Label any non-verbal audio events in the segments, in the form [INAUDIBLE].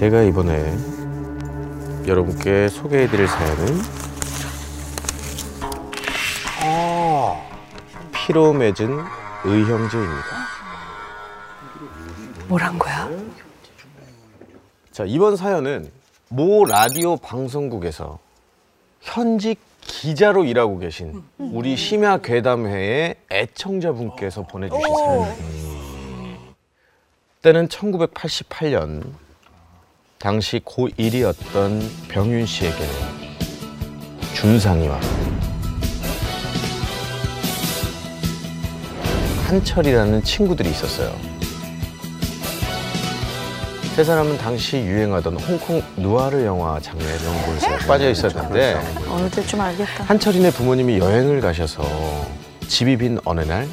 제가 이번에 여러분께 소개해드릴 사연은 아, 피로 맺은 의형제입니다. 뭐란 거야? 자, 이번 사연은 모 라디오 방송국에서 현직 기자로 일하고 계신 우리 심야 괴담회의 애청자분께서 보내주신 사연입니다. 때는 1988년 당시 고1이었던 병윤 씨에게는 준상이와 한철이라는 친구들이 있었어요. 세 사람은 당시 유행하던 홍콩 누아르 영화 장르의 명분에 빠져 있었는데 어느 때좀 알겠다. 한철이네 부모님이 여행을 가셔서 집이 빈 어느 날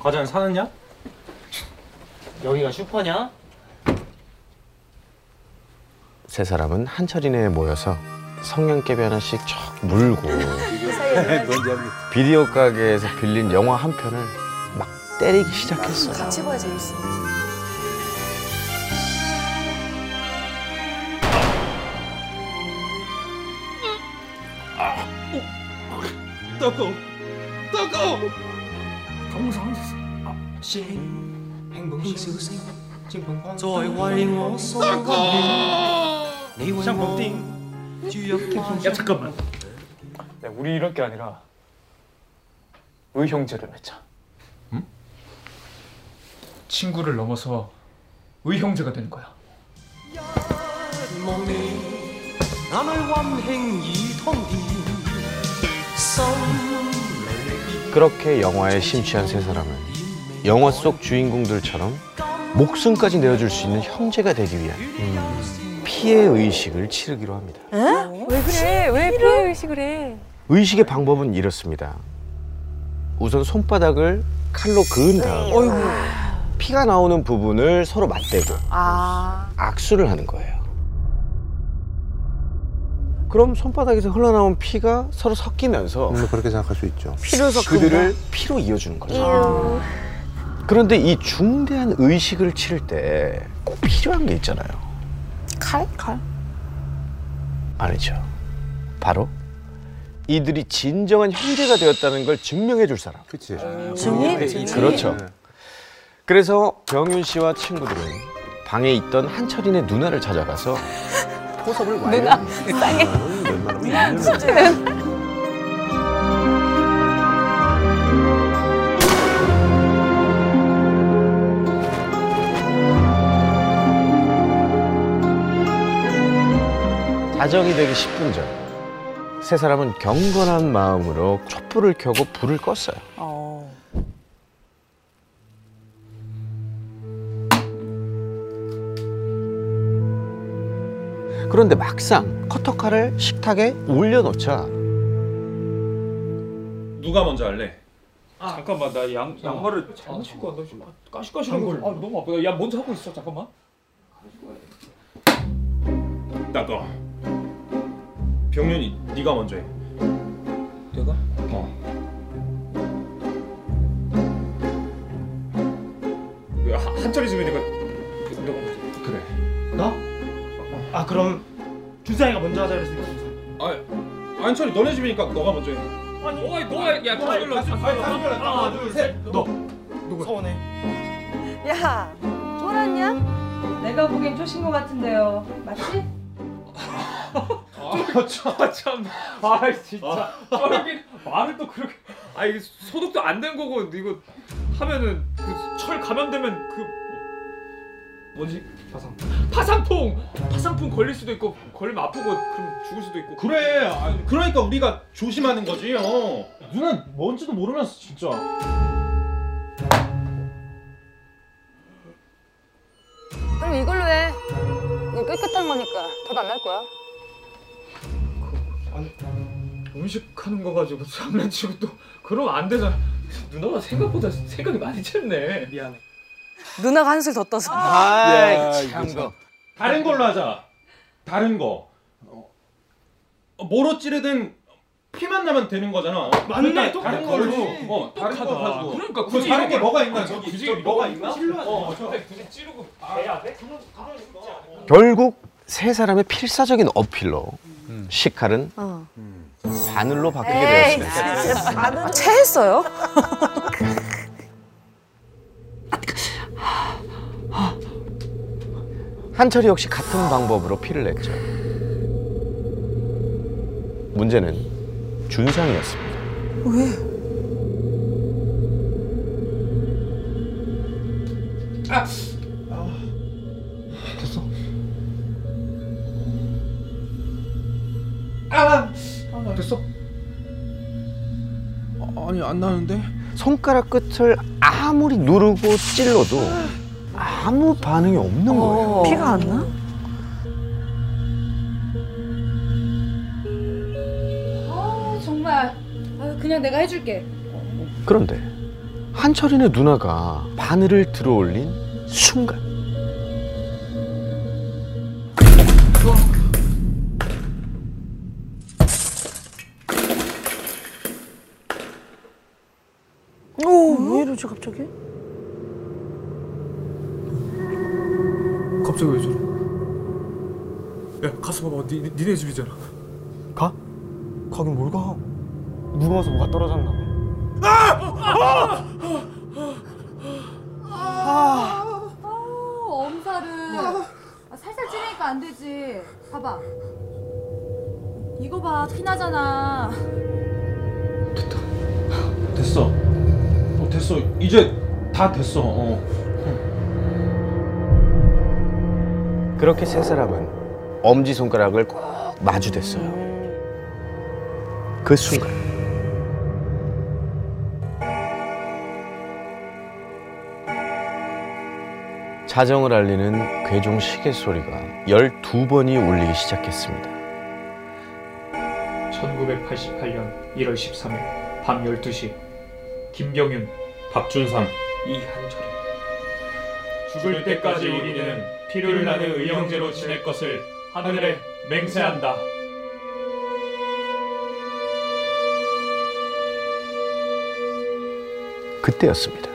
과자는 사느냐? 여기가 슈퍼냐? 세 사람은 한철이 내에 모여서 성냥개비 하나씩 척 물고 비디오 가게에서 빌린 영화 한 편을 막 때리기 시작했어요. 같이 봐야 재밌어. 따가워, 따가워. 동상 씨. 小聲，正碰光在為我送溫暖。你為我注入花 야 잠깐만 야 우리 이럴 게 아니라 의형제를 맺자 응? 친구를 넘어서 의형제가 되는 거야 望你眼裏溫馨已通電，心裏 그렇게 영화에 심취한 세 사람은 영화 속 주인공들처럼 목숨까지 내어줄 수 있는 형제가 되기 위한 피해 의식을 치르기로 합니다. 왜 그래? 왜 피해 의식을 해? 의식의 방법은 이렇습니다. 우선 손바닥을 칼로 그은 다음 피가 나오는 부분을 서로 맞대고 아, 악수를 하는 거예요. 그럼 손바닥에서 흘러나온 피가 서로 섞이면서 뭐 그렇게 생각할 수 있죠. 피로 섞은 그들을 피로 이어주는 거죠. 그런데 이 중대한 의식을 치를 때 꼭 필요한 게 있잖아요. 칼? 칼? 아니죠. 바로 이들이 진정한 형제가 되었다는 걸 증명해 줄 사람. 그치. 증인? 그렇죠. 그래서 병윤 씨와 친구들은 방에 있던 한철인의 누나를 찾아가서 [LAUGHS] 포섭을 완료합니다. 웬 만하면 2년은 자정이 되기 10분 전, 세 사람은 경건한 마음으로 촛불을 켜고 불을 껐어요. 어. 그런데 막상 커터칼을 식탁에 올려놓자. 누가 먼저 할래? 잠깐만 나 양, 양말을 잘못 신고 왔다 지금? 까시까시한 걸. 아, 너무 아프다 야 먼저 하고 있어. 잠깐만. 나가 병윤이 네가 먼저 해 내가? 어 야, 한- 한철이 있으면 내가 너가 먼저 그래 나? 아 그럼 준상이가 먼저 하자 그랬으니까 준상. 아 한철이 너네 집이니까 너가 먼저 해 아니 너가 너가 야 너가 저기로 하나 둘셋 너. 누구? 서원해. 야, 쫄았냐? 내가 보기엔 쪼신 것 같은데요. 맞지? [LAUGHS] 아참 아 진짜 저기 말을 또 그렇게 아 이게 소독도 안 된 거고 이거 하면은 그 철 감염되면 그 뭐지 파상 파상풍 파상풍 걸릴 수도 있고 걸리면 아프고 그럼 죽을 수도 있고 그래. 아, 그러니까 우리가 조심하는 거지. 어. 누나 뭔지도 모르면서 진짜. 그럼 이걸로 해. 이거 깨끗한 거니까 더 안 날 거야. 음식 하는 거 가지고 장난치고 또 그러면 안 되잖아 누나가 생각보다 생각이 많이 챘네 미안해. 누나가 한술 더 떠서. 아이 참 거. 다른 걸로 하자. 다른 거. 어, 뭐로 찌르든 피만 나면 되는 거잖아. 맞네, 그러니까 다른 똑같아. 걸로 어 다른 거 가지고. 그러니까 그 굳이 다른 게 뭐가 있나 저기 굳이 저기 뭐가 있나? 돼. 근데 굳이 찌르고 해야 돼? 결국 세 사람의 필사적인 어필로 식칼은 어. 바늘로 바뀌게 에이, 되었습니다. 아, 체했어요? [LAUGHS] 한철이 역시 같은 방법으로 피를 냈죠. 문제는 준상이었습니다. 왜? 됐 안 나는데? 손가락 끝을 아무리 누르고 찔러도 아무 반응이 없는 거예요. 피가 안 나? 아 정말. 아, 그냥 내가 해줄게. 그런데 한철이네 누나가 바늘을 들어올린 순간 갑자기? 갑자기 왜 저래? 야 가서 봐봐 니, 니네 집이잖아 가? 가긴 뭘 가? 누가 와서 뭐가 떨어졌나 봐. 어, 엄살은. 아, 살살 찌르니까 안 되지. 봐봐. 이거 봐, 피나잖아. 됐어. 어 됐어. 이제 다 됐어. 어. 그렇게 세 사람은 엄지 손가락을 꼭 마주댔어요. 그 순간 자정을 알리는 괴종 시계 소리가 12번이 울리기 시작했습니다. 1988년 1월 13일 밤 12시 김경윤 박준상. 이한철 죽을 때까지 우리는 피를 나는 의형제로 지낼 것을 하늘에 맹세한다. 그때였습니다.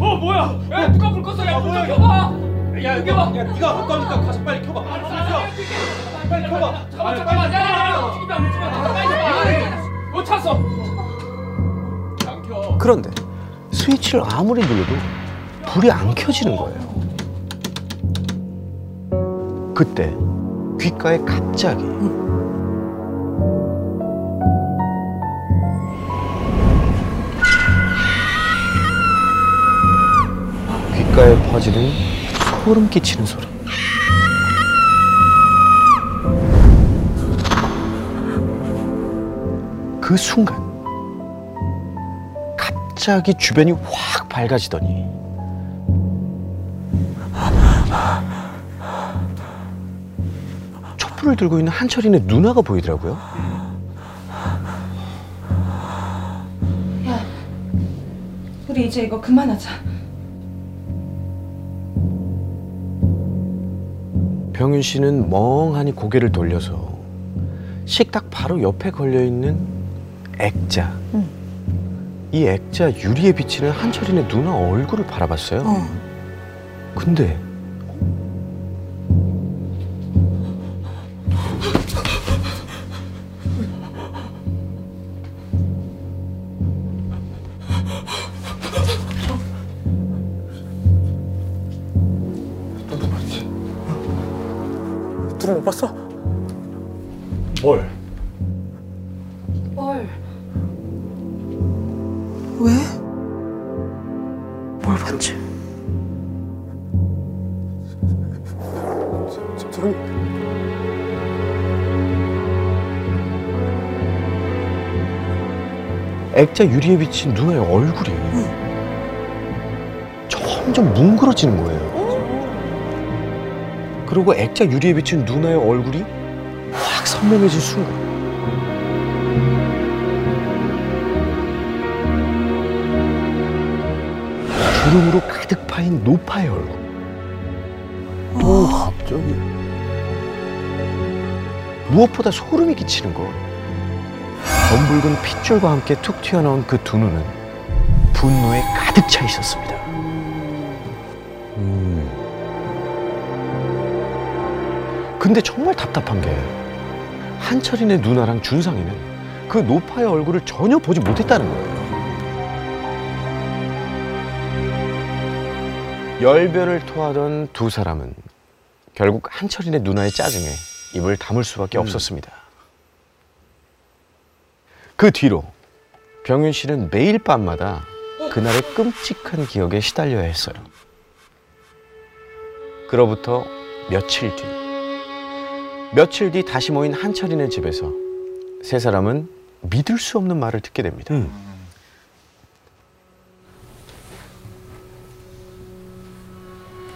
어 뭐야 야? 누가 불 껐어? 야불 켜봐 야, 이거 봐. 야, 네가 못 가니까 가서 빨리 켜봐. 빨리 켜봐. 잠깐만 잠깐만 야야야 TV 안 켜지마 잠깐만 못 찼어 안 켜 그런데 스위치를 아무리 눌러도 불이 안 켜지는 거예요. 그때 귓가에 갑자기 귓가에 퍼지는 소름 끼치는 소리. 그 순간 갑자기 주변이 확 밝아지더니 촛불을 들고 있는 한철이네 누나가 보이더라고요. 우리 이제 이거 그만하자. 병윤 씨는 멍하니 고개를 돌려서 식탁 바로 옆에 걸려 있는 액자. 이 액자 유리에 비치는 한철이네 누나 얼굴을 바라봤어요. 어. 근데 누나 못 봤어? 뭘? 뭘? 왜? 뭘 봤지? 저, 저기 액자 유리에 비친 누나의 얼굴이 점점 뭉그러지는 거예요. 그리고 액자 유리에 비친 누나의 얼굴이 확 선명해진 순간 주름으로 가득 파인 노파의 얼굴. 또 갑자기 무엇보다 소름이 끼치는 건 검붉은 핏줄과 함께 툭 튀어나온 그 두 눈은 분노에 가득 차 있었습니다. 근데 정말 답답한 게 한철인의 누나랑 준상이는 그 노파의 얼굴을 전혀 보지 못했다는 거예요. 열변을 토하던 두 사람은 결국 한철인의 누나의 짜증에 입을 다물 수밖에 없었습니다. 그 뒤로 병윤 씨는 매일 밤마다 그날의 끔찍한 기억에 시달려야 했어요. 그로부터 며칠 뒤, 며칠 뒤 다시 모인 한철인의 집에서 세 사람은 믿을 수 없는 말을 듣게 됩니다. 음.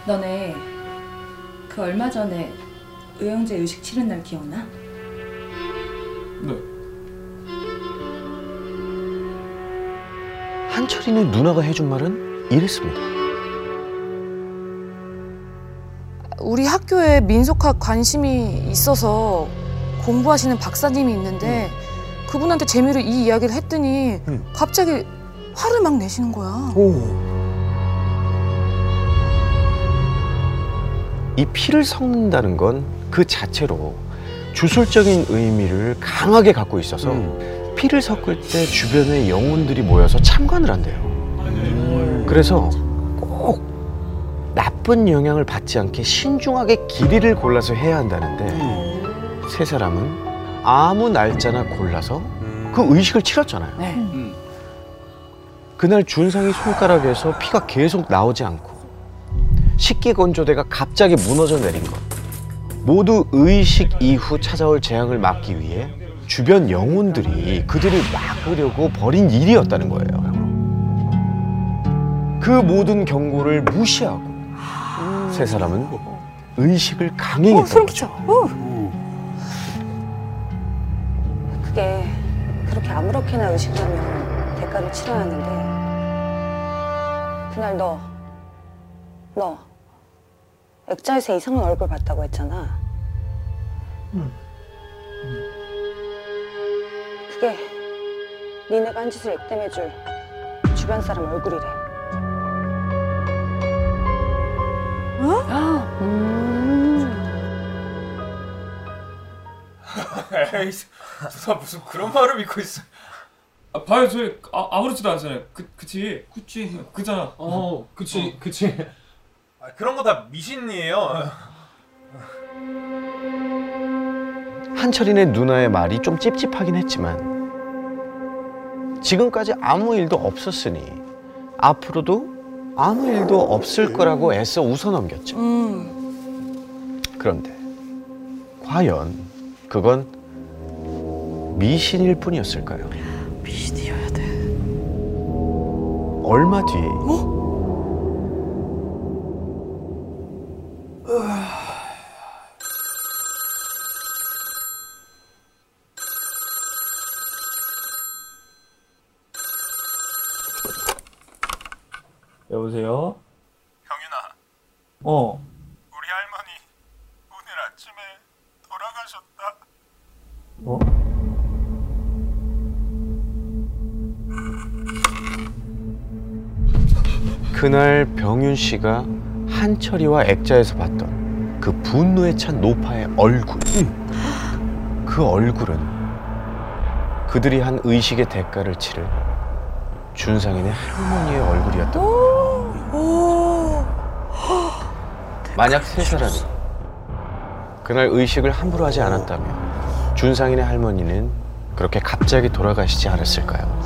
너네 그 얼마 전에 의형제 의식 치른 날 기억나? 네. 한철인의 누나가 해준 말은 이랬습니다. 우리 학교에 민속학 관심이 있어서 공부하시는 박사님이 있는데 그분한테 재미로 이 이야기를 했더니 음. 갑자기 화를 막 내시는 거야. 오. 이 피를 섞는다는 건 그 자체로 주술적인 의미를 강하게 갖고 있어서 음. 피를 섞을 때 주변의 영혼들이 모여서 참관을 한대요. 그래서 꼭 나쁜 영향을 받지 않게 신중하게 길이를 골라서 해야 한다는데 세 사람은 아무 날짜나 골라서 그 의식을 치렀잖아요. 네. 그날 준상이 손가락에서 피가 계속 나오지 않고 식기 건조대가 갑자기 무너져 내린 것. 모두 의식 이후 찾아올 재앙을 막기 위해 주변 영혼들이 그들을 막으려고 벌인 일이었다는 거예요. 그 모든 경고를 무시하고 세 사람은 의식을 강행했던 거죠. 그게 그렇게 아무렇게나 의식을 하면 대가를 치러야 하는데 그날 너, 너 액자에서 이상한 얼굴 봤다고 했잖아. 그게 니네가 한 짓을 액땜해줄 주변 사람 얼굴이래. 에이, 누가 무슨 그런 말을 믿고 있어? 아, 봐요 저희 아, 아무렇지도 않잖아요. 그 그치? 그치. 그잖아. 어, 그치, 그치. 아, 그런 거 다 미신이에요. 한철인의 누나의 말이 좀 찝찝하긴 했지만 지금까지 아무 일도 없었으니 앞으로도 아무 일도 없을 거라고 애써 웃어넘겼죠. 음. 그런데 과연 그건 미신일 뿐이었을까요? 미신이어야 돼. 얼마 뒤여보세요. 형윤아, 어. 우리 할머니 오늘 아침에 돌아가셨다. 어? 그날 병윤 씨가 한철이와 액자에서 봤던 그 분노에 찬 노파의 얼굴. 그 얼굴은 그들이 한 의식의 대가를 치를 준상인의 할머니의 얼굴이었다. 만약 세 사람이 그날 의식을 함부로 하지 않았다면 준상인의 할머니는 그렇게 갑자기 돌아가시지 않았을까요?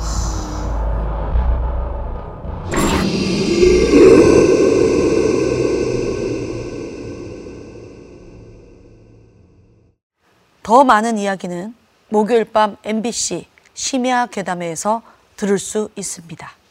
더 많은 이야기는 목요일 밤 MBC 심야 괴담회에서 들을 수 있습니다.